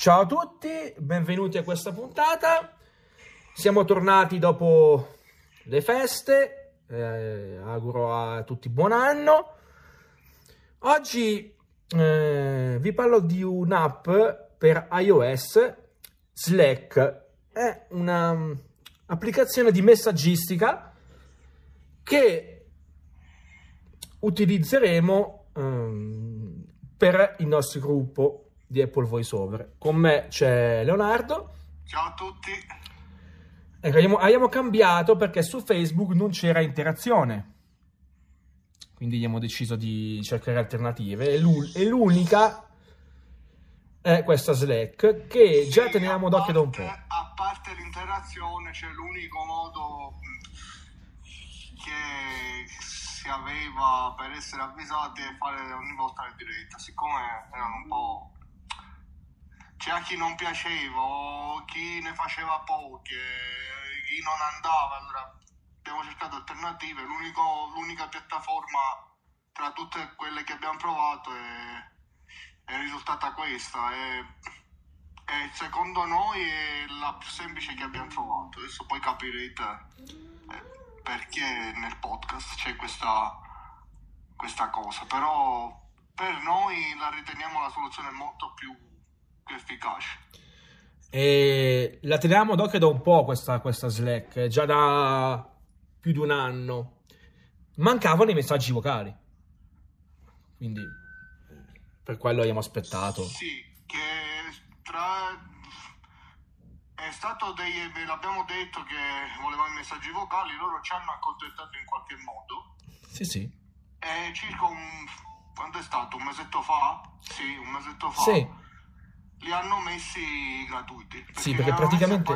Ciao a tutti, benvenuti a questa puntata. Siamo tornati dopo le feste. Eh, auguro a tutti buon anno. Oggi eh, vi parlo di un'app per iOS, Slack. È un'applicazione di messaggistica che utilizzeremo ehm, per il nostro gruppo di Apple VoiceOver. Con me c'è Leonardo. Ciao a tutti. Ecco, abbiamo, abbiamo, cambiato perché su Facebook non c'era interazione. Quindi abbiamo deciso di cercare alternative. E, l'unica è questa Slack che sì, già teniamo d'occhio da un po'. A parte l'interazione, c'è l'unico modo che si aveva per essere avvisati è fare ogni volta le dirette. Siccome erano un po' c'era chi non piaceva chi ne faceva poche, chi non andava, allora abbiamo cercato alternative, l'unica piattaforma tra tutte quelle che abbiamo provato è, è risultata questa. E, e, secondo noi è la più semplice che abbiamo trovato, adesso poi capirete eh, perché nel podcast c'è questa, questa cosa, però per noi la riteniamo la soluzione molto più più efficace. E la teniamo d'occhio da un po' questa, questa Slack, già da più di un anno. Mancavano i messaggi vocali. Quindi per quello abbiamo aspettato. Sì, che tra... è stato dei... ve l'abbiamo detto che volevamo i messaggi vocali, loro ci hanno accontentato in qualche modo. Sì, sì. È circa un... quando è stato? Un mesetto fa? Sì, un mesetto fa. Sì li hanno messi gratuiti. Perché sì, perché praticamente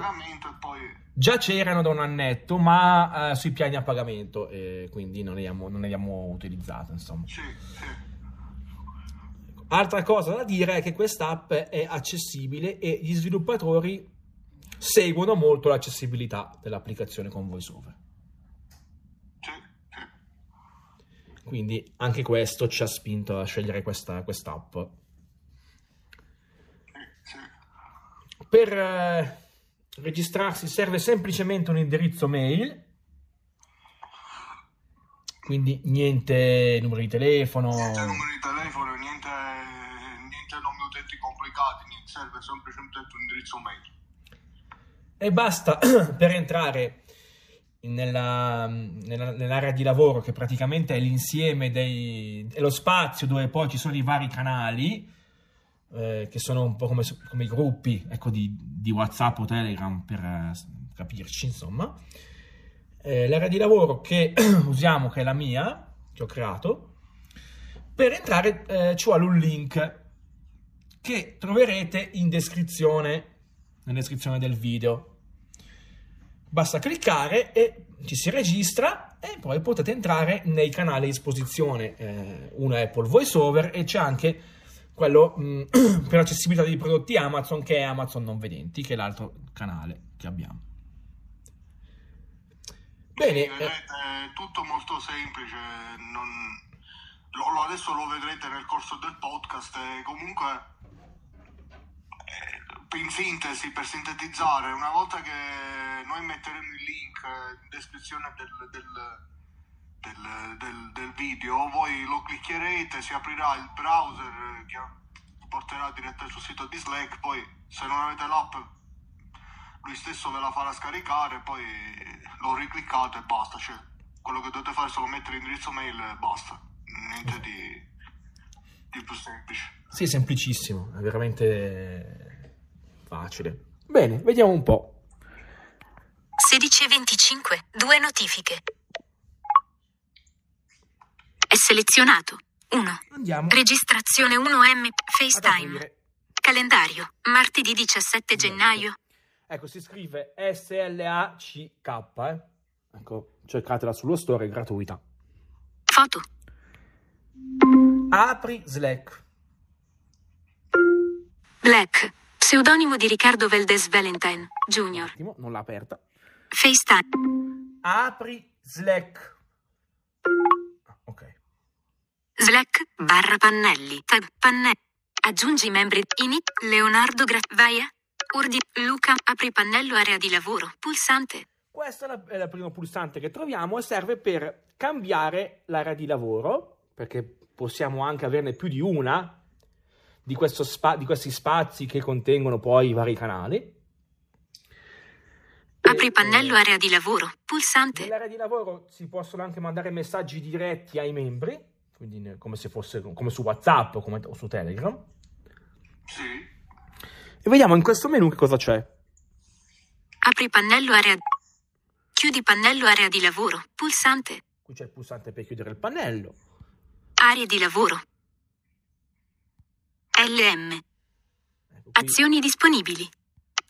poi... già c'erano da un annetto, ma uh, sui piani a pagamento, e quindi non li abbiamo, non li abbiamo utilizzati. Insomma. Sì, sì. Altra cosa da dire è che quest'app è accessibile e gli sviluppatori seguono molto l'accessibilità dell'applicazione con VoiceOver. Quindi anche questo ci ha spinto a scegliere questa quest'app. Per eh, registrarsi serve semplicemente un indirizzo mail, quindi niente numero di telefono. Niente numero di telefono, niente, niente nomi utenti complicati, niente, serve semplicemente un indirizzo mail. E basta per entrare nella, nella, nell'area di lavoro, che praticamente è l'insieme dei, è lo spazio dove poi ci sono i vari canali eh, che sono un po' come, come i gruppi ecco, di, di, WhatsApp o Telegram per eh, capirci, insomma. Eh, l'area di lavoro che usiamo, che è la mia, che ho creato, per entrare eh, ci vuole un link che troverete in descrizione, nella descrizione del video. Basta cliccare e ci si registra e poi potete entrare nei canali a disposizione. Eh, uno Apple VoiceOver e c'è anche quello mh, mm, per l'accessibilità dei prodotti Amazon che è Amazon non vedenti, che è l'altro canale che abbiamo. Bene, sì, vedete, è tutto molto semplice, non... lo, adesso lo vedrete nel corso del podcast e comunque eh, in sintesi, per sintetizzare, una volta che noi metteremo il link in descrizione del, del del, del, del, video, voi lo cliccherete, si aprirà il browser che porterà direttamente sul sito di Slack, poi se non avete l'app lui stesso ve la farà scaricare, poi lo ricliccate e basta, cioè quello che dovete fare è solo mettere l'indirizzo mail e basta, niente di, di più semplice. Sì, semplicissimo, è veramente facile. Bene, vediamo un po'. 16.25, due notifiche. È selezionato. 1. Andiamo. Registrazione 1M FaceTime. Calendario. Martedì 17 gennaio. Ecco, si scrive S-L-A-C-K. Eh? Ecco, cercatela sullo store, è gratuita. Foto. Apri Slack. Black. Pseudonimo di Riccardo Veldes Valentine, Jr. Attimo, non l'ha aperta. FaceTime. Apri Slack. Slack barra pannelli tab pannelli Aggiungi membri. Init. Leonardo Gra... Vaia. Urdi. Luca. Apri pannello area di lavoro. Pulsante. Questo è, la- è il primo pulsante che troviamo e serve per cambiare l'area di lavoro, perché possiamo anche averne più di una di, spa- di questi spazi che contengono poi i vari canali. Apri pannello eh, area di lavoro. Pulsante. Nell'area di lavoro si possono anche mandare messaggi diretti ai membri, quindi come se fosse come su WhatsApp o, come- o su Telegram. Sì. E vediamo in questo menu che cosa c'è. Apri pannello area. Chiudi pannello area di lavoro. Pulsante. Qui c'è il pulsante per chiudere il pannello. Aree di lavoro. LM. Ecco, Azioni disponibili.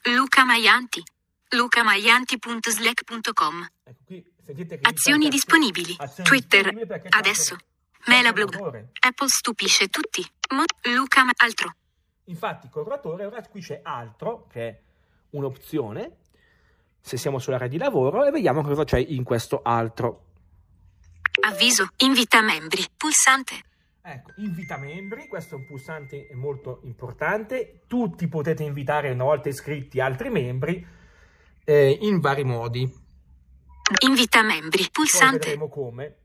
Luca Maianti. lucamaianti.slack.com. ecco qui sentite che Azioni disponibili. azioni Twitter. disponibili Adesso. Melablog. Apple stupisce tutti. Mo- Luca Ma- altro. Infatti, col rotatore ora qui c'è altro, che è un'opzione. Se siamo sull'area di lavoro e vediamo cosa c'è in questo altro. Avviso. Invita membri. Pulsante. Ecco, invita membri, questo è un pulsante molto importante. Tutti potete invitare una volta iscritti altri membri eh, in vari modi. Invita membri. Poi Pulsante. vedremo come.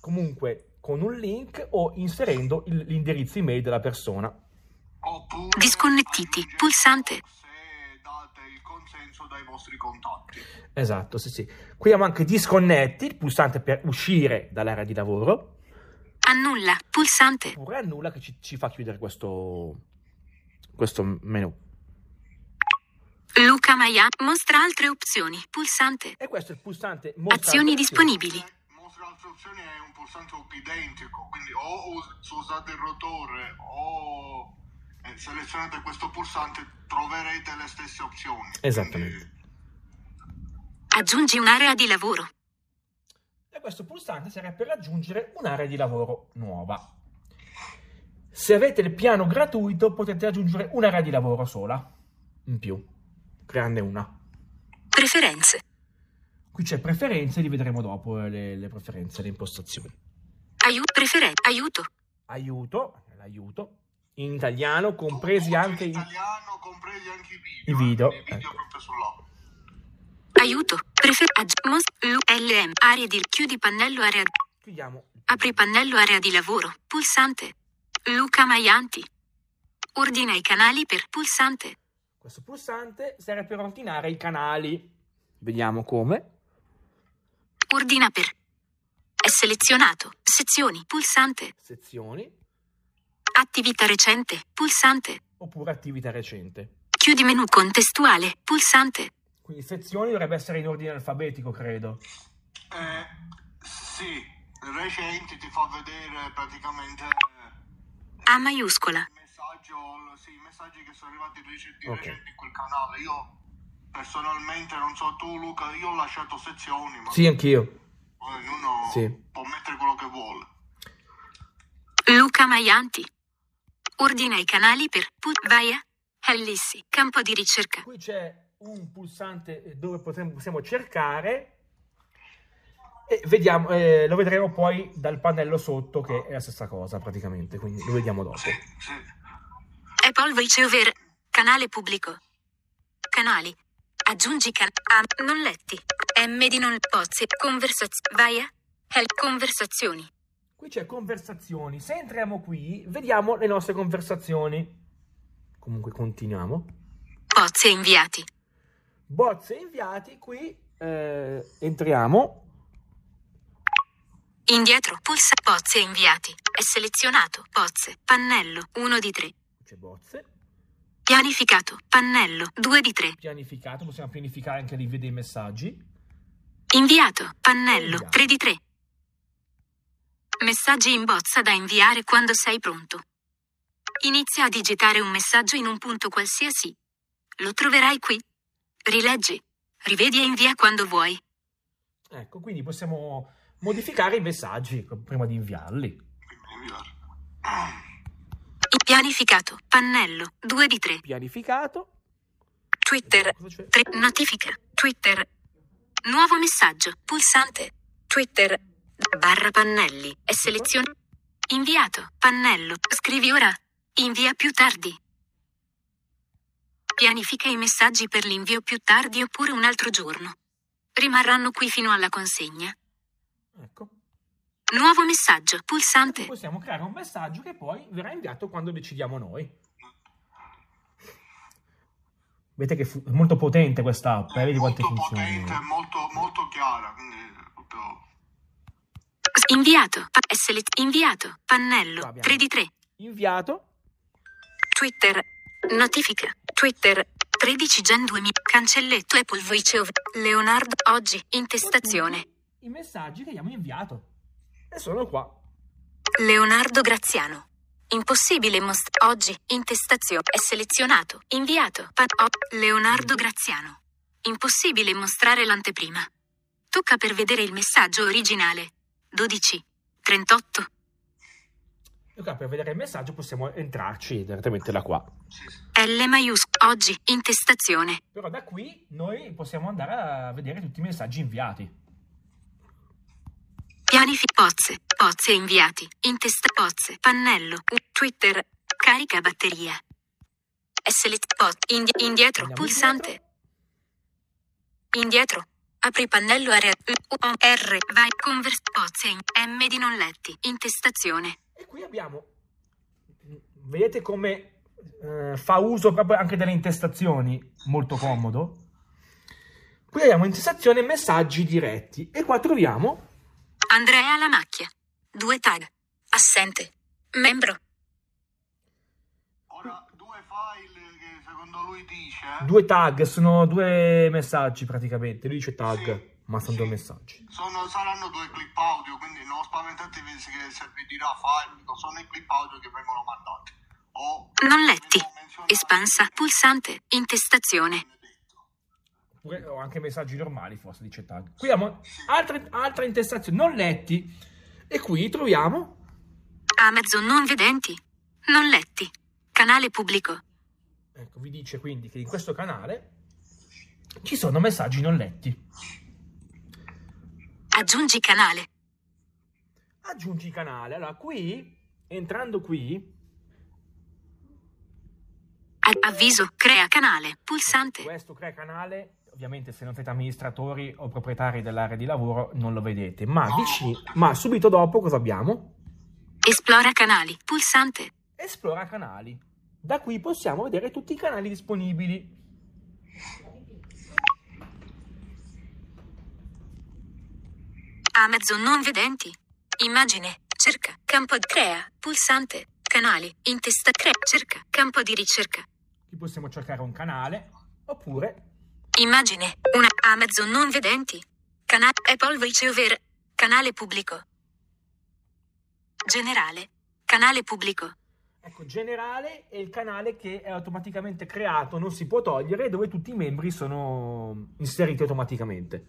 Comunque con un link o inserendo il- l'indirizzo email della persona. Oppure Disconnettiti. Pulsante. Se date il consenso dai vostri contatti. Esatto, sì, sì. Qui abbiamo anche disconnetti, il pulsante per uscire dall'area di lavoro. Annulla. Pulsante. Oppure annulla che ci, ci fa chiudere questo, questo menu. Luca Maia. Mostra altre opzioni. Pulsante. E questo è il pulsante mostra Azioni disponibili. Opzioni è un pulsante identico, quindi o us- usate il rotore o eh, selezionate questo pulsante troverete le stesse opzioni. Esattamente. Quindi, Aggiungi un'area di lavoro. E questo pulsante serve per raggiungere un'area di lavoro nuova. Se avete il piano gratuito potete aggiungere un'area di lavoro sola, in più, crearne una. Preferenze. Qui c'è preferenze, li vedremo dopo eh, le, le preferenze, le impostazioni. Aiuto. Preferen- aiuto. Aiuto, l'aiuto, in italiano, compresi anche in i... italiano, compresi anche i video. I video, eh, video ecco. Aiuto. Prefer- mos- LM. Area di chiudi pannello area. Chiudiamo. Apri pannello area di lavoro. Pulsante. Luca Maianti. Ordina i canali per pulsante. Questo pulsante serve per ordinare i canali. Vediamo come. Ordina per. È selezionato. Sezioni. Pulsante. Sezioni Attività recente. Pulsante. oppure attività recente. Chiudi menu contestuale. Pulsante. Quindi sezioni dovrebbe essere in ordine alfabetico, credo. Eh, sì, recenti ti fa vedere praticamente A maiuscola. il messaggio, sì, i messaggi che sono arrivati recenti, Ok. recenti in quel canale. Io personalmente, non so tu Luca, io ho lasciato sezioni, ma Sì, anch'io. ognuno Sì. può mettere quello che vuole. Luca Maianti. Ordina i canali per pul- Vaia. Ellissi. Campo di ricerca. Qui c'è un pulsante dove potremo- possiamo cercare e vediamo, eh, lo vedremo poi dal pannello sotto che è la stessa cosa praticamente, quindi lo vediamo dopo. Sì, sì. Apple Voice Over. Canale pubblico. Canali. Aggiungi can- a non letti. M di non pozzi. Conversazioni. Vaia. Hel- conversazioni. Qui c'è conversazioni, se entriamo qui vediamo le nostre conversazioni. Comunque continuiamo. Pozzi e inviati. Bozze inviati, qui eh, entriamo. Indietro. Pulsa. Pozzi e inviati. È selezionato. Pozze. Pannello. 1 di 3. C'è bozze, Pianificato. Pannello. 2 di 3. pianificato, possiamo pianificare anche l'invio dei messaggi. Inviato. Pannello. Inviato. 3 di 3. Messaggi in bozza da inviare quando sei pronto. Inizia a digitare un messaggio in un punto qualsiasi. Lo troverai qui. Rileggi. Rivedi e invia quando vuoi. Ecco, quindi possiamo modificare i messaggi prima di inviarli. Quindi inviare. Pianificato. Pannello. 2 di 3. Pianificato. Twitter. Vediamo cosa c'è. 3. Notifica. Twitter. Nuovo messaggio. Pulsante. Twitter. Barra pannelli. È selezionato. Inviato. Pannello. Scrivi ora. Invia più tardi. Pianifica i messaggi per l'invio più tardi oppure un altro giorno. Rimarranno qui fino alla consegna. Ecco. Nuovo messaggio. Pulsante. Possiamo creare un messaggio che poi verrà inviato quando decidiamo noi. Vedete che fu- è molto potente questa app, eh? vedi quante molto funzioni. potente, molto, molto chiara, quindi proprio... Inviato. Pa- select- inviato. Pannello. abbiamo. 3 di 3. Inviato. Twitter. Notifica. Twitter. 13 Gen 2000. Cancelletto Apple Voice over. Leonardo. Oggi. Intestazione. I messaggi che abbiamo inviato. E sono qua. Leonardo Graziano. Impossibile most- oggi. Intestazione. È selezionato. Inviato. Pa- o- Leonardo Graziano. Impossibile mostrare l'anteprima. Tocca per vedere il messaggio originale. 12. 38. E qua per vedere il messaggio possiamo entrarci direttamente da qua. L maiuscolo. Oggi. Intestazione. Però da qui noi possiamo andare a vedere tutti i messaggi inviati. Pianifi pozze, pozze inviati, intesta pozze, pannello, Twitter, carica batteria. Select pot, indi- indietro, pulsante. Indietro. Apri pannello area U, U, R, vai, convers, pozze, in- M di non letti, intestazione. E qui abbiamo, vedete come eh, fa uso proprio anche delle intestazioni, molto comodo. Qui abbiamo intestazione messaggi diretti e qua troviamo Andrea la macchia. Due tag. Assente. Membro. Ora, due file che secondo lui dice... due tag, sono due messaggi praticamente, lui dice tag, Sì, ma sono sì. due messaggi. Sono, saranno due clip audio, quindi non spaventatevi se, se vi dirà file, sono i clip audio che vengono mandati. O, Non letti. Espansa. Pulsante. Intestazione. Viene detto. Oppure o anche messaggi normali, forse dice tag. Qui abbiamo altre, altre intestazioni non letti e qui troviamo Amazon non vedenti. Non letti. Canale pubblico. Ecco, vi dice quindi che in questo canale ci sono messaggi non letti. Aggiungi canale. Aggiungi canale. Allora, qui, entrando qui, avviso. Crea canale. Pulsante. questo crea canale, ovviamente se non siete amministratori o proprietari dell'area di lavoro non lo vedete, ma, vicino, ma subito dopo cosa abbiamo? Esplora canali. Pulsante. Esplora canali. Da qui possiamo vedere tutti i canali disponibili. Amazon non vedenti. Immagine. Cerca. Campo di crea. Pulsante. Canali. Intesta crea. Cerca. Campo di ricerca. Qui possiamo cercare un canale, oppure Immagine. Una Amazon non vedenti. Canale Apple Voice over. Canale pubblico. Generale. Canale pubblico. Ecco, generale è il canale che è automaticamente creato, non si può togliere, dove tutti i membri sono inseriti automaticamente.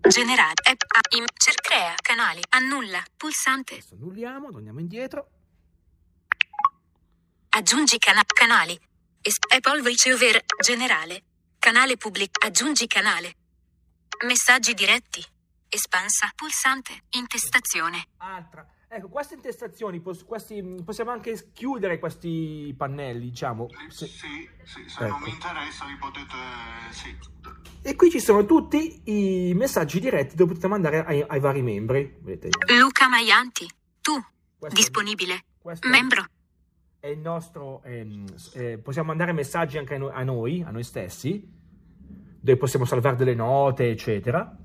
Generale. App. A. Im. Cer- crea. Canali. Annulla. Pulsante. Adesso annulliamo, torniamo indietro. Aggiungi cana- canali. Apple Voice over. Generale. Canale pubblico. Aggiungi canale. Messaggi diretti. Espansa. Pulsante. Intestazione. Altra. Ecco, queste intestazioni, pos- questi- possiamo anche chiudere questi pannelli, diciamo. Sì, se- sì, sì, se non Ecco. vi interessa li potete... Sì. E qui ci sono tutti i messaggi diretti dove potete mandare ai, ai vari membri. Vedete? Luca Maianti. Tu. Questo- Disponibile. questo è- Membro. È il nostro ehm, eh, possiamo mandare messaggi anche a, no- a noi a noi stessi dove possiamo salvare delle note eccetera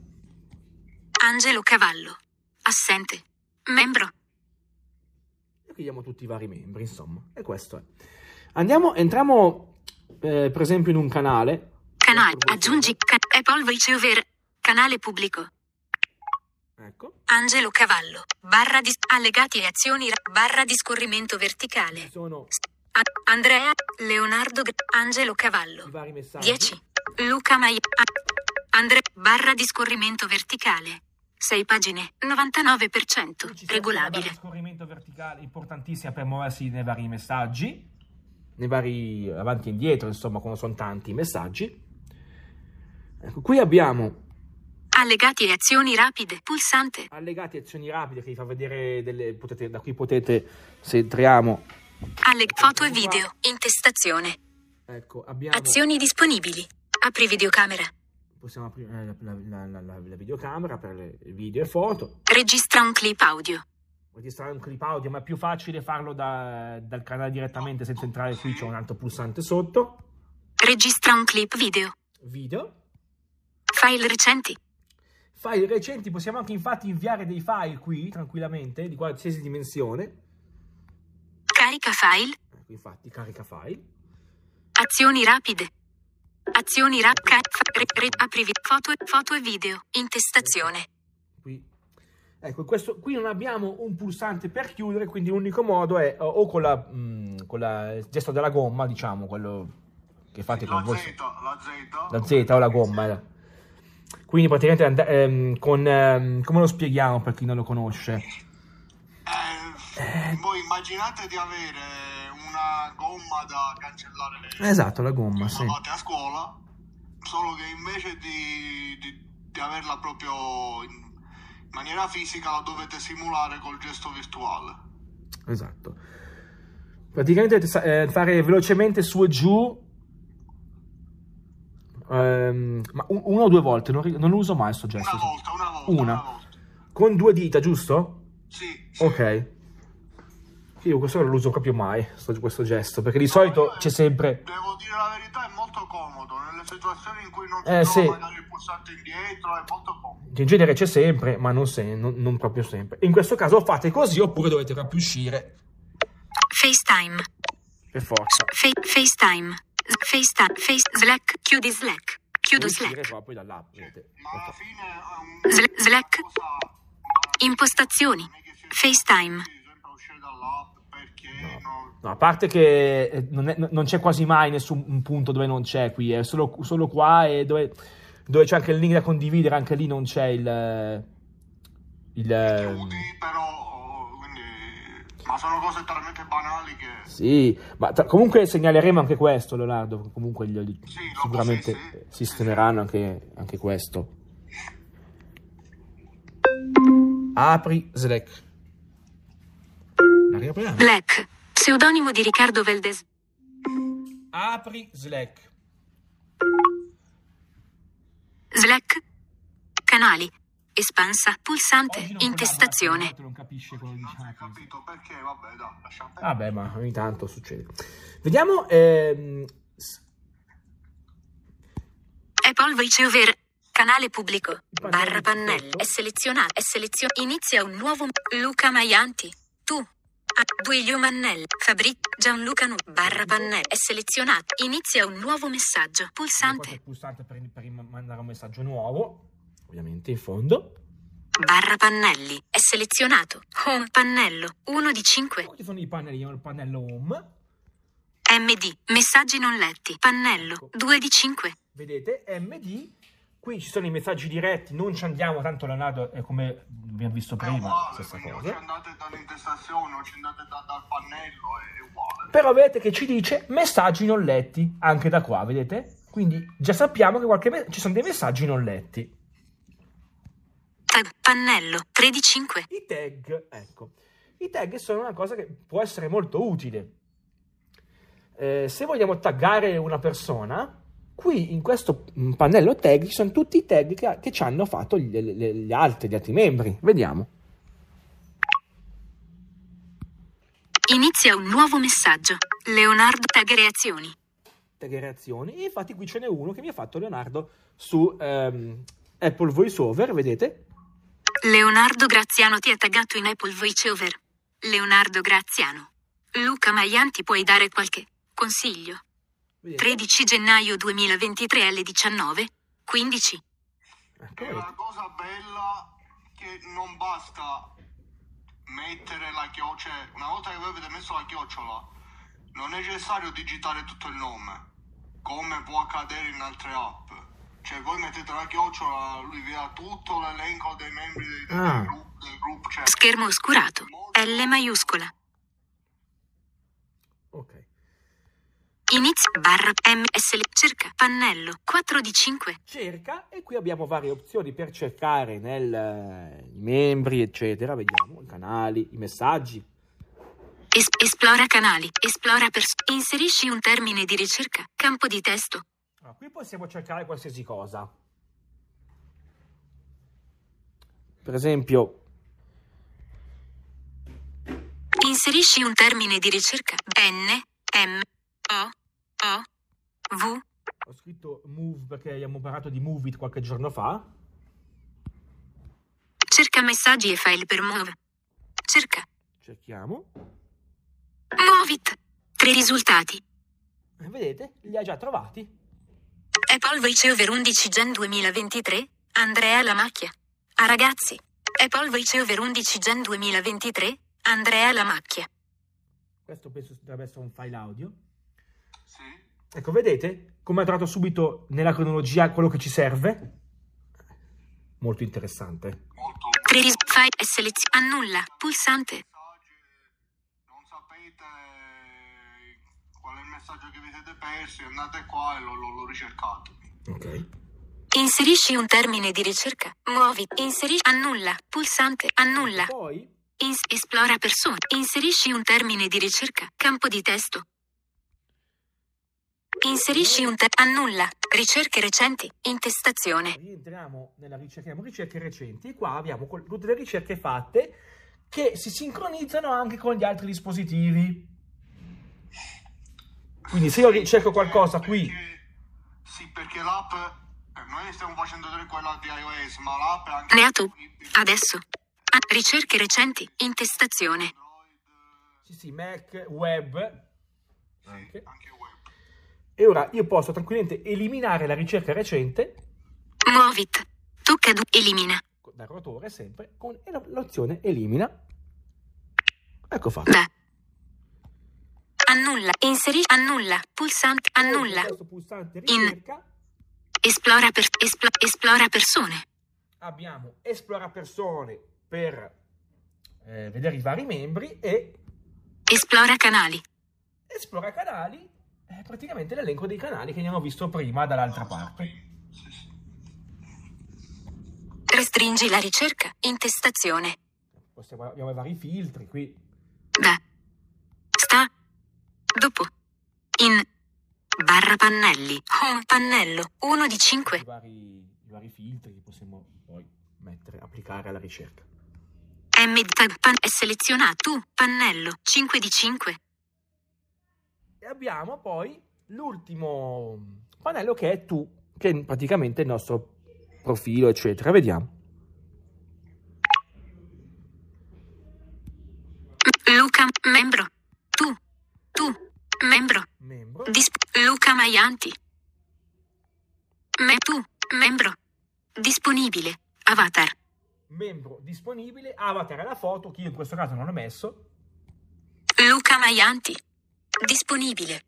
Angelo Cavallo. Assente. Membro. e qui tutti i vari membri insomma e questo è andiamo entriamo eh, per esempio in un canale Canale. Aggiungi. Ca- Apple Voice over. Canale pubblico. Ecco Angelo Cavallo. Barra di. Allegati e azioni. ra- Barra di scorrimento verticale. sono A- Andrea. Leonardo. Gra- Angelo Cavallo. vari messaggi 10. Luca Maia. Andrea. Barra di scorrimento verticale. 6 pagine. 99%. Qui ci serve una barra Regolabile. di scorrimento verticale importantissima per muoversi nei vari messaggi nei vari avanti e indietro insomma quando sono tanti i messaggi ecco qui abbiamo Allegati e azioni rapide. Pulsante. Allegati azioni rapide che vi fa vedere delle... Potete, da qui potete, se entriamo... Alle foto e video. Intestazione. Ecco, abbiamo... Azioni disponibili. Apri videocamera. Possiamo aprire eh, la, la, la, la, la videocamera per le video e foto. Registra un clip audio. Registrare un clip audio, ma è più facile farlo da- dal canale direttamente senza entrare qui, c'è un altro pulsante sotto. Registra un clip video. Video. File recenti. File recenti, possiamo anche infatti inviare dei file qui tranquillamente, di qualsiasi dimensione. Carica file. Ecco, infatti, carica file. Azioni rapide. Azioni rapide. Apri foto, e- foto e video. Intestazione. Qui. Ecco, questo, qui non abbiamo un pulsante per chiudere, quindi l'unico modo è o o con, la, mm, con la- il gesto della gomma, diciamo, quello che fate con La voi. Z, la Z. La Z o la gomma. Eh. Quindi praticamente and- ehm, con... ehm, come lo spieghiamo per chi non lo conosce? Eh, voi immaginate di avere una gomma da cancellare le Esatto, la gomma, sì. a scuola, solo che invece di, di- di averla proprio in maniera fisica la dovete simulare col gesto virtuale. Esatto. Praticamente eh, fare velocemente su e giù. Ehm, ma un- una o due volte, non, non lo uso mai sto gesto. Una volta, una volta, Una. una volta. Con due dita, giusto? Sì, sì. Ok. Io questo non lo uso proprio mai, sto- questo gesto, perché di solito c'è sempre... Devo dire la verità, è molto comodo. Nelle situazioni in cui non si Eh, trova sì. magari il pulsante indietro, è molto comodo. In genere c'è sempre, ma non, se- non- non proprio sempre. In questo caso fate così, oppure dovete proprio uscire FaceTime. per forza. Fa- FaceTime. FaceTime. Face Slack. Chiudi Slack. Chiudo Slack. proprio dall'app. vedete. Ma alla fine è un... Sl- Slack. una cosa- Impostazioni. FaceTime. non... No, a parte che eh, non, è- non c'è quasi mai nessun un punto dove non c'è qui, è solo, solo qua e dove, dove c'è anche il link da condividere, anche lì non c'è il... eh, il eh, chiudi, però ma sono cose talmente banali che sì, ma tra- comunque segnaleremo anche questo, Leonardo. Comunque gli- gli- Sì, sicuramente sì, sì. sistemeranno anche, anche questo. Apri Slack. La riapriamo. Black. Pseudonimo di Riccardo Veldes. Apri Slack. Slack. Canali. Espansa. Pulsante. Intestazione. collabora, non capisce quello che non si è diciamo. capito perché vabbè dai lasciamo perdere. Vabbè, ma ogni tanto succede. Vediamo. ehm, Apple VoiceOver. Canale pubblico. Barra pannello. È selezionato. È selezionato. Inizia un nuovo. Luca Maianti. Tu. Guiglio Mannelli. Fabri. Gianluca Nu. Barra pannello. È selezionato. Inizia un nuovo messaggio. Pulsante. pulsante per, per mandare un messaggio nuovo. Ovviamente in fondo. Barra pannelli. È selezionato. Home pannello. 1 di 5. Poi ci sono i pannelli, il pannello home. MD. Messaggi non letti. Pannello. 2 di 5. Vedete, MD. Qui ci sono i messaggi diretti, non ci andiamo, tanto Leonardo è come abbiamo visto è prima, uguale stessa quindi non ci cosa. andate dall'intestazione non ci andate da- dal pannello è uguale Però vedete che ci dice messaggi non letti, anche da qua, vedete? Quindi già sappiamo che qualche me- ci sono dei messaggi non letti. Tag. Pannello. 3 di 5. I tag, ecco, i tag sono una cosa che può essere molto utile. Eh, se vogliamo taggare una persona, qui in questo mm, pannello tag ci sono tutti i tag che, che ci hanno fatto gli, le- gli altri, gli altri membri. Vediamo. Inizia un nuovo messaggio. Leonardo Tag reazioni. tag reazioni. E infatti qui ce n'è uno che mi ha fatto Leonardo su ehm, Apple VoiceOver, vedete? Leonardo Graziano ti ha taggato in Apple VoiceOver. Leonardo Graziano. Luca Maianti puoi dare qualche consiglio? Vedete? 13 gennaio 2023 alle 19. 15. Ecco, e vedete. la cosa bella che non basta mettere la chiocciola cioè una volta che voi avete messo la chiocciola non è necessario digitare tutto il nome come può accadere in altre app cioè voi mettete la chiocciola lui vi dà tutto l'elenco dei membri dei- del, Ah. gruppo, del gruppo cioè Schermo oscurato. L maiuscola. Ok. Inizio barra MS cerca pannello 4 di 5. cerca e qui abbiamo varie opzioni per cercare nel, eh, i membri eccetera vediamo i canali i messaggi Es- esplora canali. Esplora pers- Inserisci un termine di ricerca. Campo di testo. Qui possiamo cercare qualsiasi cosa per esempio Inserisci un termine di ricerca. N M O O V ho scritto move perché abbiamo parlato di move it qualche giorno fa cerca messaggi e file per Move. Cerca cerchiamo Movit. Tre risultati. Eh, vedete li ha già trovati Apple VoiceOver 11 Gen 2023. Andrea La Macchia. A ragazzi. Apple VoiceOver 11 Gen 2023. Andrea La Macchia. questo penso dovrebbe essere un file audio Sì. ecco vedete come ha trovato subito nella cronologia quello che ci serve molto interessante Molto. File e selezio. Annulla. Pulsante. Messaggi, non sapete qual è il messaggio che vi siete persi, andate qua e lo, lo, lo ricercate. ok Inserisci un termine di ricerca. Muovi. Inserisci. Annulla. Pulsante. Annulla. poi Ins- esplora persone. Inserisci un termine di ricerca. Campo di testo. Inserisci un te- annulla. Ricerche recenti. Intestazione. rientriamo nella ricerca, abbiamo ricerche recenti e qua abbiamo col- tutte le ricerche fatte che si sincronizzano anche con gli altri dispositivi. Quindi se io ricerco qualcosa qui, Perché- sì, perché l'app, eh, noi stiamo facendo quella di iOS, ma l'app è anche Ne ha tu. Adesso. Ah, ricerche recenti. Intestazione. Sì sì, Mac, web, sì, Anche. anche web. e ora io posso tranquillamente eliminare la ricerca recente Muovit. Tocca du- elimina. dal rotore sempre con l'opzione elimina. Ecco fatto. Da. Annulla. Inserisci. Annulla. Pulsante. Annulla. Pulsante In- ricerca Esplora per. esplo- esplora persone. abbiamo esplora persone per eh, vedere i vari membri e Esplora canali. esplora canali è praticamente l'elenco dei canali che abbiamo visto prima dall'altra parte. Restringi la ricerca. Intestazione. Possiamo, abbiamo i vari filtri qui. Da. Dopo. In. Barra pannelli. Home pannello. 1 di 5. I vari, i vari filtri che possiamo poi mettere, applicare alla ricerca. M tag pan è selezionato. Tu. Pannello. 5 di 5. E abbiamo poi l'ultimo pannello che è tu, che è praticamente il nostro profilo, eccetera. Vediamo. Luca. Membro. Tu. Tu. Membro. Membro. Disp- Luca Maianti. Me tu. Membro. Disponibile. Avatar. membro disponibile, avatar alla foto, che io in questo caso non ho messo. Luca Maianti. Disponibile.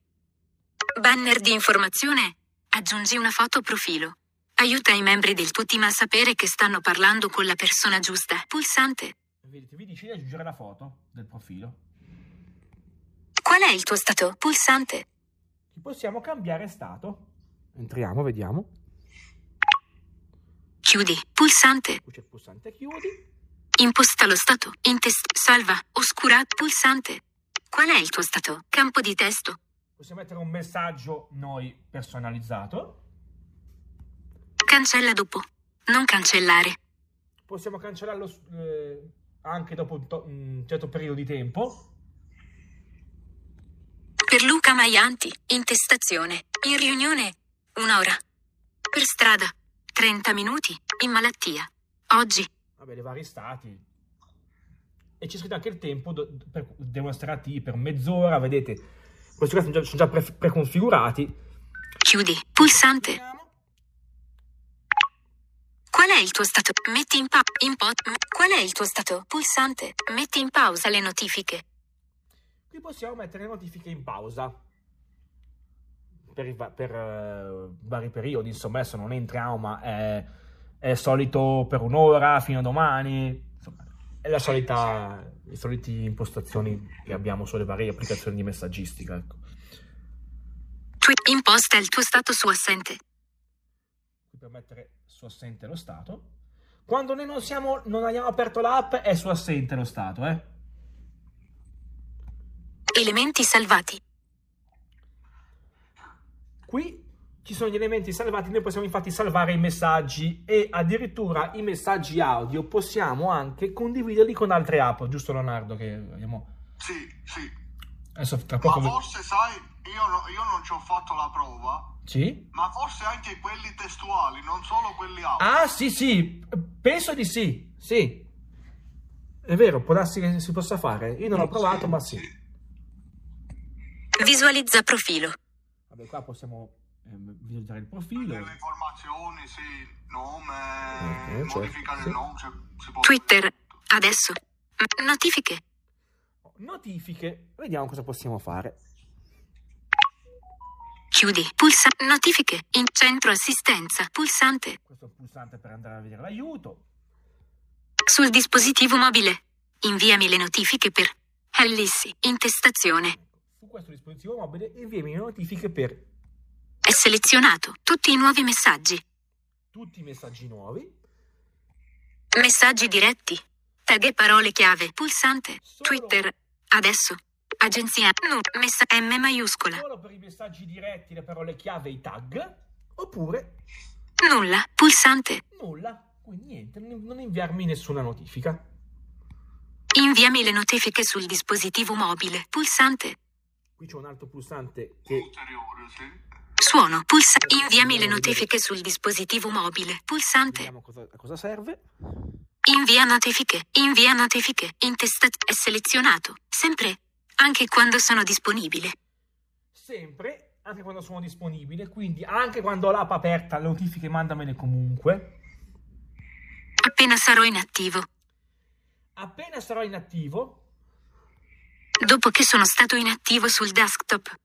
Banner di informazione. Aggiungi una foto profilo. Aiuta i membri del tuo team a sapere che stanno parlando con la persona giusta. Pulsante. Vedete, vi dice di aggiungere la foto del profilo. Qual è il tuo stato? Pulsante. Ci possiamo cambiare stato. Entriamo, vediamo. Chiudi. Pulsante. Qui c'è il pulsante chiudi. Imposta lo stato. Intest. Salva. Oscurato. Pulsante. Qual è il tuo stato? Campo di testo. Possiamo mettere un messaggio noi personalizzato. Cancella dopo. Non cancellare. Possiamo cancellarlo eh, anche dopo un, to- un certo periodo di tempo. Per Luca Maianti, intestazione. In riunione, un'ora. Per strada, 30 minuti. In malattia. Oggi, Vabbè, i vari stati. E c'è scritto anche il tempo, do- per, devono stare attivi per mezz'ora, vedete. Questi qua sono già, sono già pre- preconfigurati. chiudi. Pulsante. Qual è il tuo stato? Metti in, pa- in po- Qual è il tuo stato? Pulsante. Metti in pausa le notifiche. Qui possiamo mettere le notifiche in pausa. Per, i per, eh, vari periodi, insomma, adesso non entriamo, ma è, è solito per un'ora fino a domani. Insomma, è la solita, le solite impostazioni che abbiamo sulle varie applicazioni di messaggistica. Ecco. Imposta il tuo stato su assente. qui per mettere su assente lo stato. Quando noi non, siamo, non abbiamo aperto l'app è su assente lo stato, eh. Elementi salvati. Qui ci sono gli elementi salvati, noi possiamo infatti salvare i messaggi e addirittura i messaggi audio possiamo anche condividerli con altre app, giusto Leonardo? Che abbiamo... Sì, sì. Adesso tra Ma poco... ve- forse, sai, io, no- io non ci ho fatto la prova, Sì? ma forse anche quelli testuali, non solo quelli audio. Ah, sì, sì, penso di sì, sì. È vero, può darsi che si possa fare. Io non ho provato, ma sì. Visualizza profilo. Vabbè, qua possiamo ehm, visualizzare il profilo. Delle informazioni, sì, nome, Ok, certo, modificare sì. il nome, cioè, si può Twitter. Adesso. Notifiche. Notifiche, vediamo cosa possiamo fare. Chiudi. Pulsa. Notifiche. In centro assistenza. Pulsante. Questo è un pulsante per andare a vedere l'aiuto. Sul dispositivo mobile. Inviami le notifiche per Ellissi. Intestazione. Su questo dispositivo mobile inviami le notifiche per È selezionato. Tutti i nuovi messaggi. tutti i messaggi nuovi. Messaggi diretti. Tag e parole chiave. Pulsante. Solo- Twitter. Adesso. Agenzia. Nu. Messa M maiuscola. Solo per i messaggi diretti, le parole chiave e i tag. Oppure Nulla. Pulsante. nulla. Quindi niente, non inviarmi nessuna notifica. Inviami le notifiche sul dispositivo mobile. Pulsante. Qui c'è un altro pulsante che ulteriore, sì. Suono. Pulsa. Inviami le notifiche sul dispositivo mobile. Pulsante. vediamo cosa, a cosa serve. Invia notifiche. Invia notifiche. Intestat. È selezionato. Sempre. Anche quando sono disponibile. Sempre, anche quando sono disponibile, quindi anche quando ho l'app aperta, le notifiche mandamele comunque. Appena sarò inattivo. Appena sarò inattivo, Dopo che sono stato inattivo sul desktop.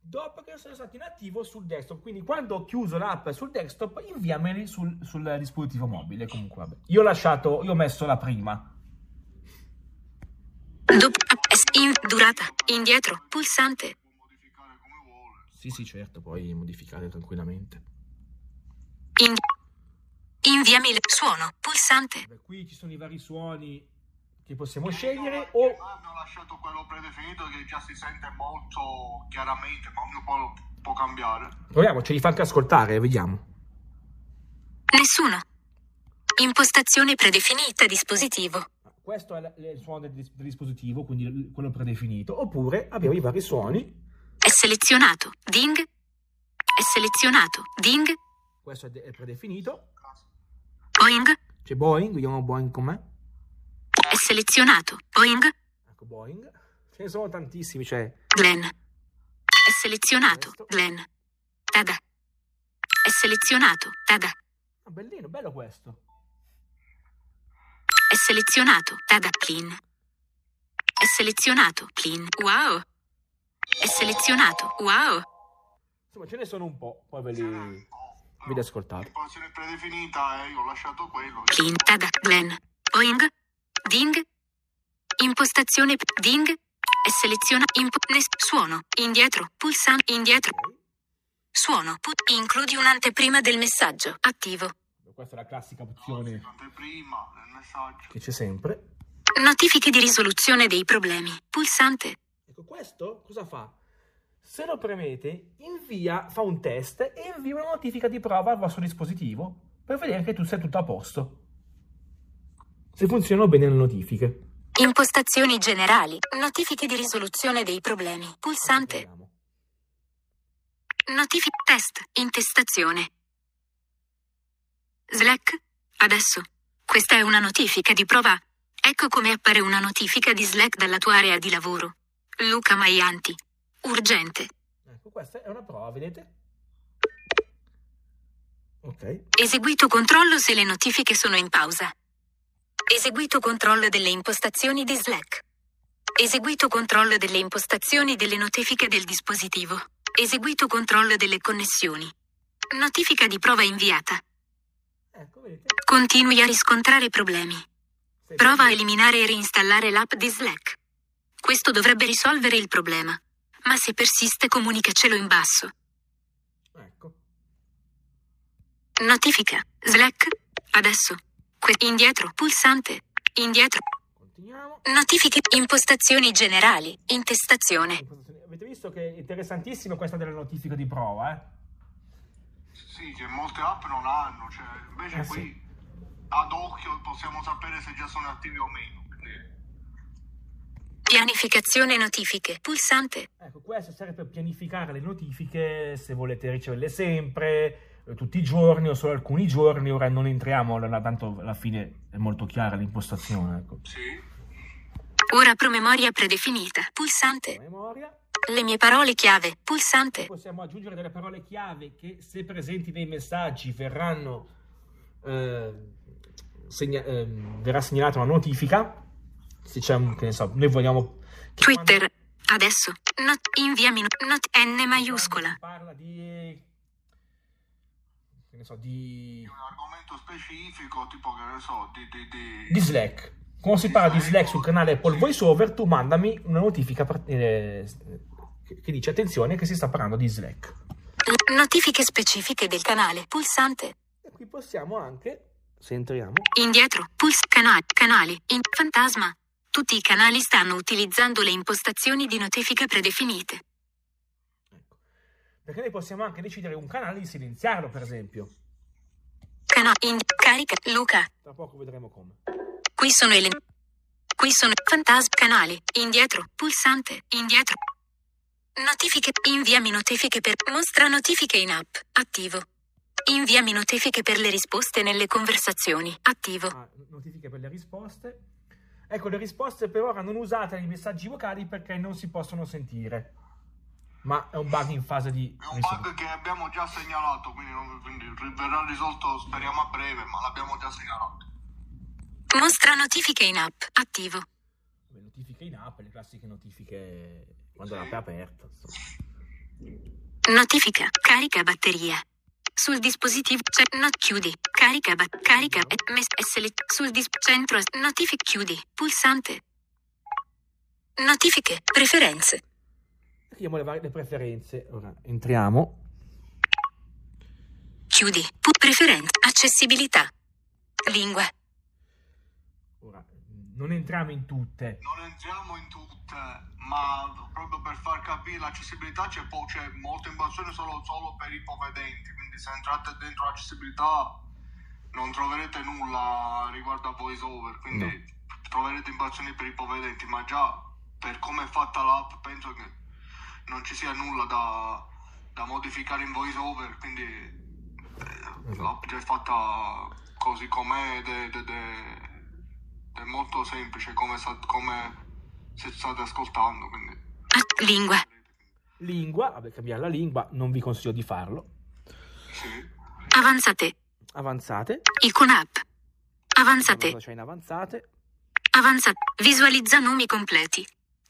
dopo che sono stato inattivo sul desktop, quindi quando ho chiuso l'app sul desktop, inviameli sul, sul dispositivo mobile. Comunque, vabbè. Io ho lasciato, io ho messo la prima. Dopo. In, durata. Indietro. Pulsante. Sì, sì, certo, puoi modificare tranquillamente. In- inviami le. Suono. Pulsante. Qui ci sono i vari suoni che possiamo scegliere o abbiamo lasciato quello predefinito che già si sente molto chiaramente, ma uno può, può cambiare. proviamo, ce li fa anche ascoltare, vediamo. Nessuno. Impostazione predefinita dispositivo. Questo è il suono del, dis- del dispositivo, quindi quello predefinito. Oppure abbiamo i vari suoni. È selezionato. Ding. È selezionato. Ding. Questo è, de- è predefinito. Boing. C'è Boeing, vediamo Boeing com'è. È selezionato. Boing. Ecco Boeing. Ce ne sono tantissimi, cioè Glenn. È selezionato. Glenn. Tada. È selezionato. Tada. Ah, bellino, bello questo. È selezionato. Tada. Clean. È selezionato. Clean. Wow. È selezionato. Wow. Insomma, ce ne sono un po', poi ve li, ve li ascoltate. Impostazione predefinita e io ho lasciato quello. Clean. Tada. Glenn. Boing. Ding. Impostazione. Ding. Impo- nes- suono. Indietro. Pulsante. Indietro. Suono. Pu- includi un'anteprima del messaggio. Attivo. Questa è la classica opzione Anteprima del messaggio. che c'è sempre. Notifiche di risoluzione dei problemi. Pulsante. Ecco, questo cosa fa? Se lo premete, invia, fa un test e invia una notifica di prova al vostro dispositivo per vedere che tu sei tutto a posto. Se funzionano bene le notifiche. Impostazioni generali. Notifiche di risoluzione dei problemi. Pulsante. Notifiche test. Intestazione. Slack. Adesso. Questa è una notifica di prova. Ecco come appare una notifica di Slack dalla tua area di lavoro. Luca Maianti. Urgente. Ecco, questa è una prova, vedete? Ok. Eseguito controllo se le notifiche sono in pausa. Eseguito controllo delle impostazioni di Slack. Eseguito controllo delle impostazioni delle notifiche del dispositivo. Eseguito controllo delle connessioni. Notifica di prova inviata. Ecco? Continui a riscontrare problemi. Prova a eliminare e reinstallare l'app di Slack. Questo dovrebbe risolvere il problema. Ma se persiste comunicacelo in basso. Ecco. Notifica. Slack. Adesso. Que- indietro. Pulsante. Indietro. Continuiamo. Notifiche. Impostazioni generali. Intestazione. Avete visto che è interessantissimo questa della notifica di prova, eh? Sì, che molte app non hanno, cioè, invece Eh, qui sì. ad occhio possiamo sapere se già sono attivi o meno. Quindi, Pianificazione notifiche. Pulsante. Ecco, questo serve per pianificare le notifiche se volete riceverle sempre, tutti i giorni o solo alcuni giorni. Ora non entriamo, tanto alla fine è molto chiara l'impostazione. Ecco. sì, Ora promemoria predefinita. Pulsante. Memoria. Le mie parole chiave. Pulsante. Possiamo aggiungere delle parole chiave che, se presenti nei messaggi, verranno. eh, segna- ehm, verrà segnalata una notifica. Se c'è un. che ne so, noi vogliamo. Twitter. Adesso. Not. Inviami. Not. N quando- maiuscola. quando parla di. Ne so, di. un argomento specifico, tipo che ne so, di... di, di... di Slack. Quando si parla di Slack sul canale Apple VoiceOver, tu mandami una notifica eh, che dice attenzione che si sta parlando di Slack. Notifiche specifiche del canale. Pulsante. E qui possiamo anche, se entriamo, Indietro. Puls. Canali. Canali. In. Fantasma. Tutti i canali stanno utilizzando le impostazioni di notifica predefinite. Perché noi possiamo anche decidere un canale di silenziarlo, per esempio. Canale. In. Carica. Luca. Tra poco vedremo come. Qui sono i. Qui sono fantasma canali. Indietro. Pulsante. Indietro. Notifiche. Inviami notifiche per. Mostra notifiche in app. Attivo. Inviami notifiche per le risposte nelle conversazioni. Attivo. Ah, notifiche per le risposte. Ecco, le risposte per ora non usate nei messaggi vocali perché non si possono sentire. Ma è un bug in fase di È un bug che abbiamo già segnalato, quindi, non- quindi verrà risolto speriamo a breve, ma l'abbiamo già segnalato. Mostra notifiche in app. Attivo. Le notifiche in app, le classiche notifiche quando l'app è aperta. Notifica. Carica batteria. Sul dispositivo c'è not chiudi. Carica bat carica e mes select sul dis centro notifiche chiudi. Pulsante. Notifiche. Preferenze. Vediamo le, varie- le preferenze. Ora entriamo. Chiudi. Preferenze. Accessibilità. Lingua. Ora, non entriamo in tutte. Non entriamo in tutte, ma proprio per far capire l'accessibilità c'è, po- c'è molte informazioni solo, solo per i povedenti, quindi se entrate dentro l'accessibilità non troverete nulla riguardo a voiceover, quindi troverete informazioni per i povedenti, ma già per come è fatta l'app penso che non ci sia nulla da, da modificare in voiceover, quindi eh, l'app già è fatta così com'è ed è, ed è- ed è- è molto semplice come, come se state ascoltando, quindi... A- lingua. Lingua, vabbè, cambiare la lingua, non vi consiglio di farlo. Sì. Avanzate. Avanzate. Icona app. Avanzate. Cosa c'è in avanzate? Avanzate. Visualizza nomi completi.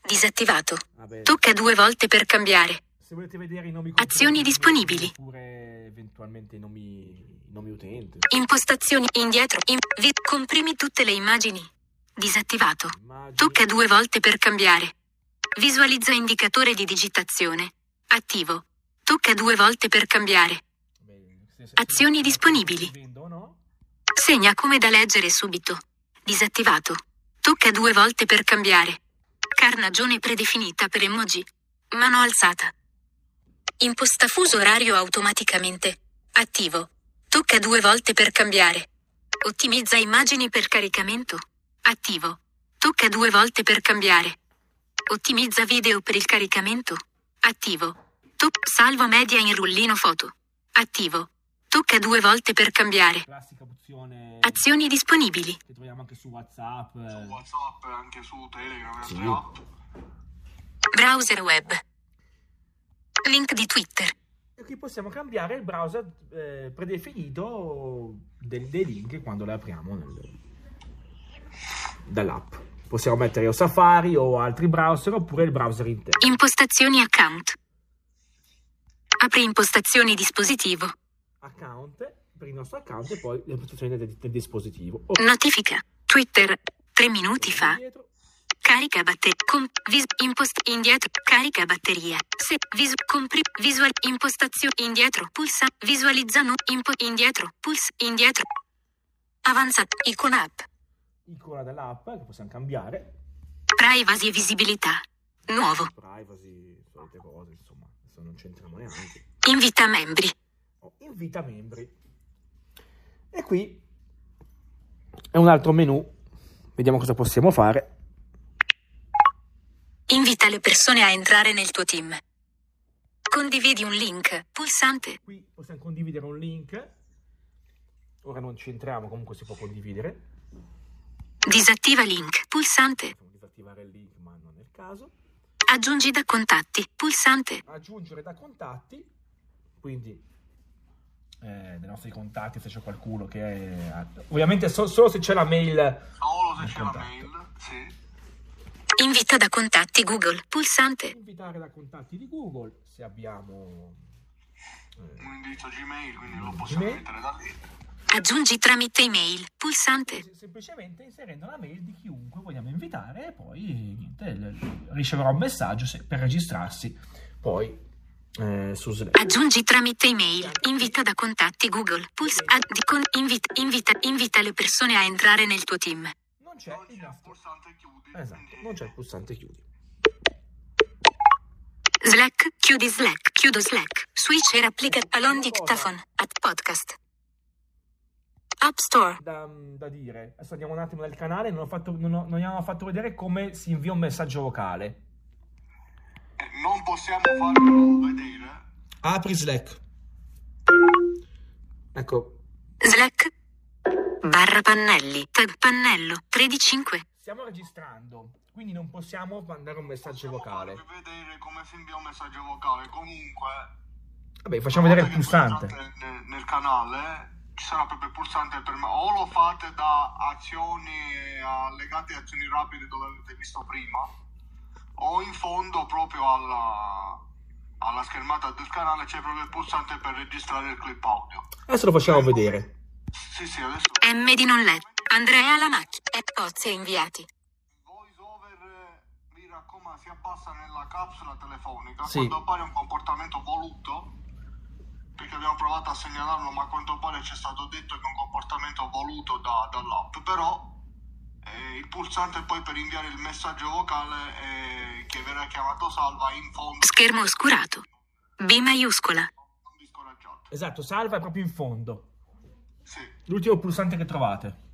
Disattivato. Vabbè, Tocca due volte per cambiare. se volete vedere i nomi Azioni disponibili. Oppure eventualmente i nomi, i nomi utente. Impostazioni indietro. In- vi- comprimi tutte le immagini. Disattivato. Immagini. Tocca due volte per cambiare. Visualizza indicatore di digitazione. Attivo. Tocca due volte per cambiare. Azioni disponibili. Segna come da leggere subito. Disattivato. Tocca due volte per cambiare. Carnagione predefinita per emoji. Mano alzata. Imposta fuso orario automaticamente. Attivo. Tocca due volte per cambiare. Ottimizza immagini per caricamento. Attivo. Tocca due volte per cambiare. Ottimizza video per il caricamento. Attivo. Toc- salvo media in rullino foto. Attivo. Tocca due volte per cambiare. Classica opzione Azioni disponibili. che troviamo anche su WhatsApp. Su. WhatsApp e anche su Telegram Sì. app. Browser web. Link di Twitter. E qui possiamo cambiare il browser eh, predefinito del- dei link quando le apriamo nel- dall'app. Possiamo mettere o Safari o altri browser oppure il browser interno. Impostazioni account. Apri impostazioni dispositivo. Account per il nostro account e poi le impostazioni del, del dispositivo. Ok, Notifica. Twitter. Tre minuti fa. indietro. carica batteria, com, vis, impost, indietro, carica batteria, se, vis, compri, visual, impostazione, indietro, pulsa, visualizza, no, impo, indietro, pulsa, indietro, avanzata, icona app, Icona dell'app che possiamo cambiare. privacy e visibilità, nuovo, Privacy, solite cose, insomma, adesso non c'entriamo neanche. invita membri, Oh, invita membri. E qui è un altro menu. Vediamo cosa possiamo fare. invita le persone a entrare nel tuo team. Condividi un link, pulsante, Qui possiamo condividere un link. Ora non ci entriamo, comunque si può condividere. disattiva link, pulsante, Possiamo disattivare il link, ma non è il caso. aggiungi da contatti, pulsante, Aggiungere da contatti. Quindi eh, dei nostri contatti, se c'è qualcuno che è... Ovviamente so- solo se c'è la mail. Solo se c'è la contatto. mail, sì. invita da contatti Google, pulsante, Invitare da contatti di Google, se abbiamo... eh, Un indirizzo Gmail, quindi lo possiamo Gmail. mettere da lì. aggiungi tramite email, pulsante, Sem- semplicemente inserendo la mail di chiunque vogliamo invitare e poi niente, riceverà un messaggio se- per registrarsi poi eh, su Slack. aggiungi tramite email, invita da contatti Google, pulsa, ad- di con- invita, invita, invita le persone a entrare nel tuo team. Non c'è Non il c'è il nostro... pulsante chiudi. Esatto, non c'è il pulsante chiudi. Slack, chiudi Slack, chiudo Slack, switcher applica alon dictaphone, at podcast. App Store, Da, da dire, adesso andiamo un attimo nel canale, non, ho fatto, non, ho- non abbiamo fatto vedere come si invia un messaggio vocale. Non possiamo farlo vedere. Apri Slack. Ecco, Slack, barra pannelli, tab pannello, 3D5, stiamo registrando, quindi non possiamo mandare un messaggio vocale. Farvi vedere come si invia un messaggio vocale. Comunque, Vabbè, facciamo vedere il pulsante. Nel, nel canale ci sarà proprio il pulsante per me. O lo fate da azioni eh, allegate a azioni rapide dove avete visto prima, o in fondo proprio alla, alla schermata del canale c'è proprio il pulsante per registrare il clip audio. Adesso lo facciamo vedere. Sì, sì, adesso. M di non letto, Andrea Lanacchi, e Pozzi inviati. Voice over eh, mi raccomando si abbassa nella capsula telefonica Sì. quando appare un comportamento voluto perché abbiamo provato a segnalarlo ma a quanto pare ci è stato detto che è un comportamento voluto da- dall'app però eh, il pulsante poi per inviare il messaggio vocale eh, che verrà chiamato salva in fondo Schermo oscurato. B maiuscola. Esatto, salva è proprio in fondo. sì L'ultimo pulsante che trovate.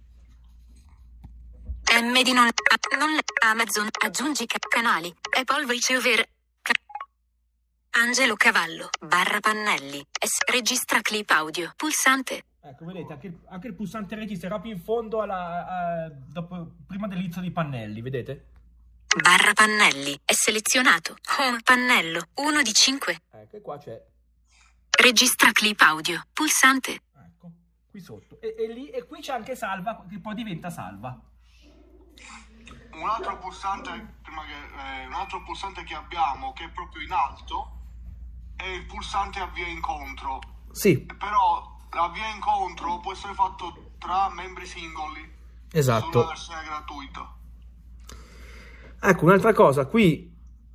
M di non, non Amazon, aggiungi ca- canali, Apple VoiceOver, ca- Angelo Cavallo, barra pannelli, S, registra clip audio, pulsante, Ecco, vedete, anche il, anche il pulsante registra proprio in fondo alla, a- dopo- prima dell'inizio di pannelli, vedete? barra pannelli, è selezionato, home pannello, 1 di 5, Ecco, e qua c'è, registra clip audio, pulsante, ecco, qui sotto. E, e lì, e qui c'è anche salva, che poi diventa salva. un altro pulsante prima che, eh, un altro pulsante che abbiamo che è proprio in alto è il pulsante avvia incontro Sì, però l'avvia incontro può essere fatto tra membri singoli. Sulla esatto. versione gratuita. Ecco, un'altra cosa, qui,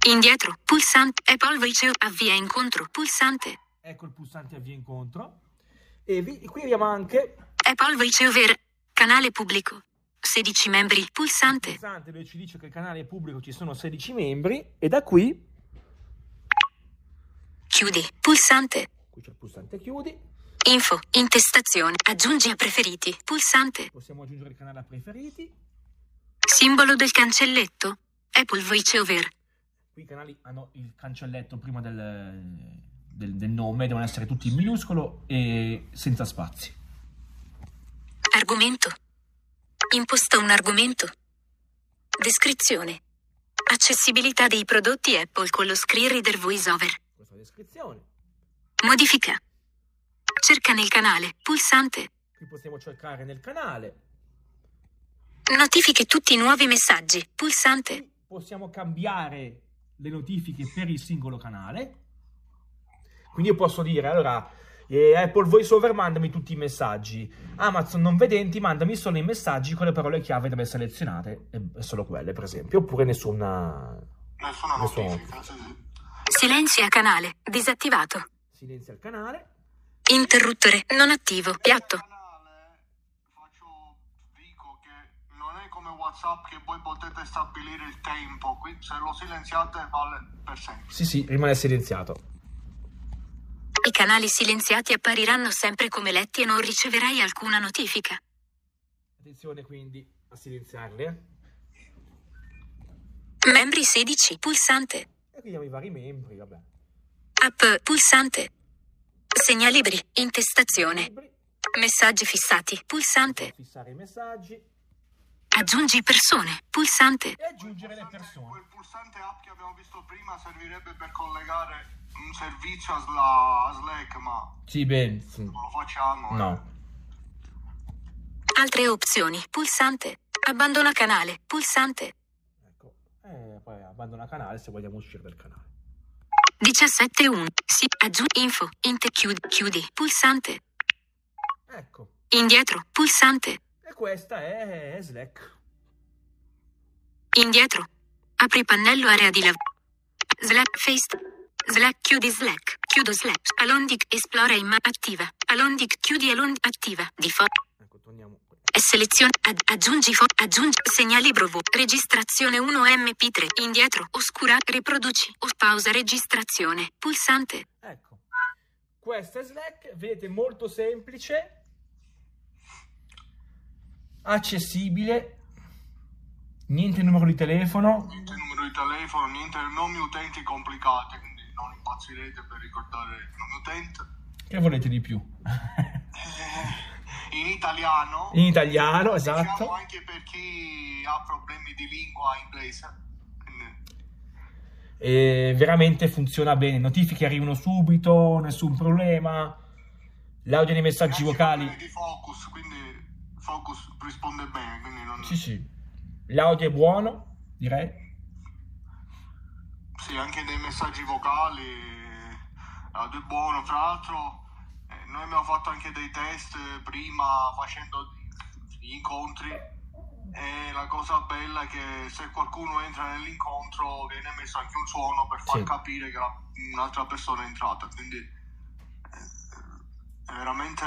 indietro, pulsante, Apple VoiceOver, avvia incontro, pulsante, ecco il pulsante avvia incontro. E vi- qui abbiamo anche Apple VoiceOver, canale pubblico, 16 membri, il pulsante, pulsante dove ci dice che il canale pubblico ci sono 16 membri e da qui, chiudi, pulsante, qui c'è il pulsante chiudi, info, intestazione, aggiungi a preferiti, pulsante, possiamo aggiungere il canale a preferiti. simbolo del cancelletto, Apple VoiceOver, Qui i canali hanno il cancelletto prima del, del- del nome, devono essere tutti in minuscolo e senza spazi. argomento, imposta un argomento, descrizione, accessibilità dei prodotti Apple con lo screen reader VoiceOver, Questa è la descrizione. modifica, cerca nel canale, pulsante, Qui possiamo cercare nel canale. notifiche tutti i nuovi messaggi, pulsante, Qui possiamo cambiare le notifiche per il singolo canale. Quindi io posso dire, allora, E Apple VoiceOver mandami tutti i messaggi. Amazon non vedenti mandami solo i messaggi con le parole chiave da me selezionate, e solo quelle per esempio, oppure nessuna... Nessuna Nessuna notifica, sì. Silenzia canale. Disattivato. Silenzia il canale. Interruttore non attivo. Piatto. Che WhatsApp voi potete stabilire il tempo, qui se lo silenziate vale per sempre. Sì, sì, rimane silenziato. I canali silenziati appariranno sempre come letti e non riceverai alcuna notifica. Attenzione quindi a silenziarli. eh. Membri 16. Pulsante. E vediamo i vari membri, vabbè. App. Pulsante. Segnalibri. Intestazione. Messaggi fissati. Pulsante. fissare i messaggi Aggiungi persone. Pulsante. e aggiungere le Quel persone. pulsante app che abbiamo visto prima servirebbe per collegare un servizio a, Sla- a Slack, ma Sì, bene. sì. non lo facciamo. eh. No. Altre opzioni. Pulsante. Abbandona canale. Pulsante. Ecco. E poi abbandona canale se vogliamo uscire dal canale. 17.1. Sì. Aggiungi info. Inte chiudi. Chiudi. Pulsante. Ecco. Indietro. Pulsante. E questa è Slack. Indietro. Apri pannello area di lavoro. Slack face. Slack chiudi Slack. Chiudo Slack. Alondic esplora in mappa attiva. Alondic chiudi Alondic attiva. Default. Ecco, torniamo. E seleziona. Ad- aggiungi fo- aggiungi. Segnalibro V. Registrazione 1 MP3. Indietro. Oscura. Riproduci. O pausa registrazione. Pulsante. Ecco. Questa è Slack, vedete, molto semplice, accessibile, niente numero di telefono, Niente numero di telefono, niente nomi utenti complicati, quindi non impazzirete per ricordare il nome utente. Che volete di più? Eh, in italiano. In italiano, Diciamo esatto. anche per chi ha problemi di lingua inglese. E veramente funziona bene, notifiche arrivano subito, nessun problema, l'audio dei messaggi vocali, di focus, quindi focus risponde bene, quindi non... sì sì, l'audio è buono, direi, Sì, anche dei messaggi vocali, l'audio è buono, tra l'altro eh, noi abbiamo fatto anche dei test eh, prima facendo gli incontri e la cosa bella è che se qualcuno entra nell'incontro viene messo anche un suono per far Sì. capire che la- un'altra persona è entrata, quindi eh, è veramente,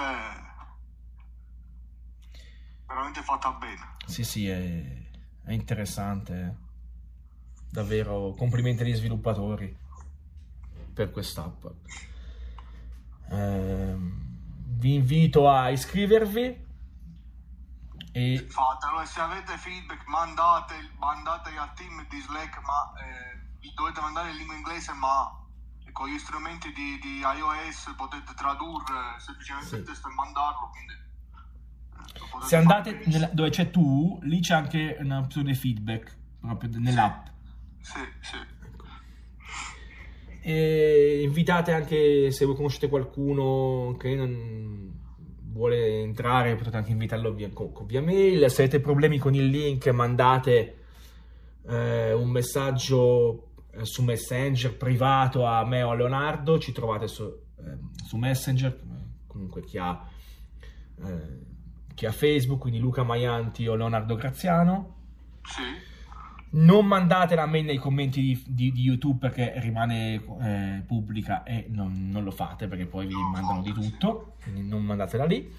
veramente fatta bene. sì sì, è, è interessante, eh. davvero complimenti agli sviluppatori per quest'app. Ehm, vi invito a iscrivervi e fatelo e se avete feedback mandate, mandateli al team di Slack ma eh, vi dovete mandare in lingua inglese ma con gli strumenti di, di iOS potete tradurre semplicemente Sì. il testo e mandarlo quindi eh, se andate nella- dove c'è tu, lì c'è anche un'opzione feedback proprio nell'app. sì, sì. E invitate anche se voi conoscete qualcuno che non vuole entrare, potete anche invitarlo via, via mail. Se avete problemi con il link, mandate eh, un messaggio eh, su Messenger privato a me o a Leonardo. Ci trovate su, eh, su Messenger, comunque chi ha, eh, chi ha Facebook, quindi Luca Maianti o Leonardo Graziano. sì. Non mandate la mail nei commenti di, di- di YouTube perché rimane eh, pubblica e non, non lo fate perché poi vi mandano di tutto, quindi non mandatela lì.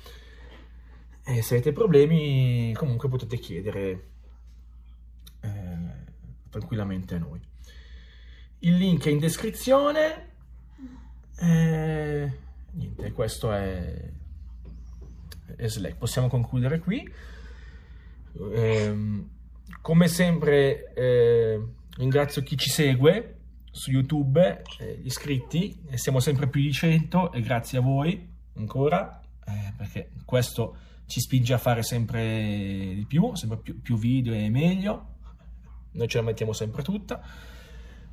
E se avete problemi comunque potete chiedere eh, tranquillamente a noi. Il link è in descrizione. Eh, niente, questo è, è Slack. Possiamo concludere qui. Ehm, come sempre eh, ringrazio chi ci segue su YouTube, eh, gli iscritti, siamo sempre più di 100 e grazie a voi ancora, eh, perché questo ci spinge a fare sempre di più, sempre più, più video e meglio, noi ce la mettiamo sempre tutta.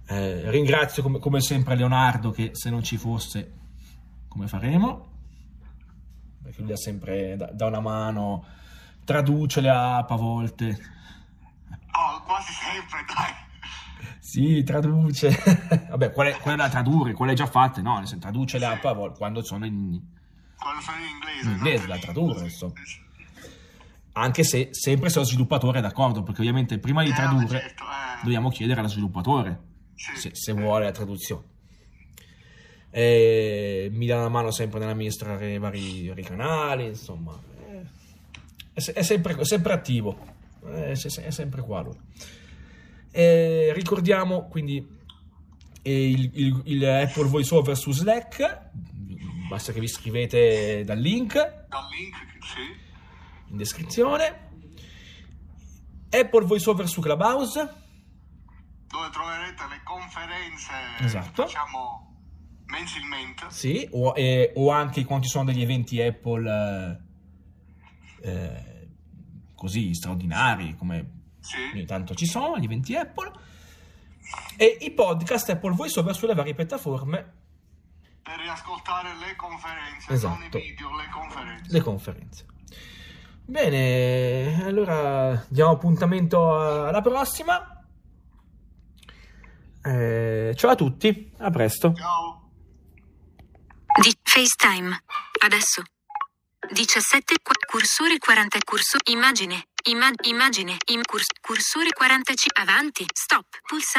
Eh, ringrazio come, come sempre Leonardo che se non ci fosse come faremo, perché lui ha sempre da, da una mano, traduce le app a volte. Quasi sempre dai Sì, traduce. Vabbè, quelle, quelle da tradurre, quelle già fatte, no, senso, traduce le app vol- quando sono in, Quando sono in inglese. In inglese, da tradurre, insomma. Anche se sempre se lo sviluppatore è d'accordo, perché ovviamente prima di Eh, tradurre certo, eh. dobbiamo chiedere allo sviluppatore Sì. se, se vuole la traduzione. E mi dà una mano sempre nell'amministrare i vari, vari canali, insomma, eh, è, se- è sempre, è sempre attivo, è, se- è sempre qua lui. E ricordiamo quindi eh, il, il- il Apple VoiceOver su Slack, basta che vi iscrivete dal link Dal link, sì. in descrizione. Apple VoiceOver su Clubhouse, Dove troverete le conferenze Esatto. che facciamo mensilmente. sì, o, e- o anche quando ci sono degli eventi Apple eh, eh, così straordinari, come Sì. ogni tanto ci sono, gli eventi Apple. E i podcast Apple VoiceOver sulle varie piattaforme, Per riascoltare le conferenze, non Esatto. i video, le conferenze. le conferenze. Bene, allora diamo appuntamento alla prossima. Eh, ciao a tutti, a presto. Ciao. Di FaceTime. Adesso. 17 qua- cursore 40 curso immagine imma- immagine in curs- cursore 45 avanti stop pulsante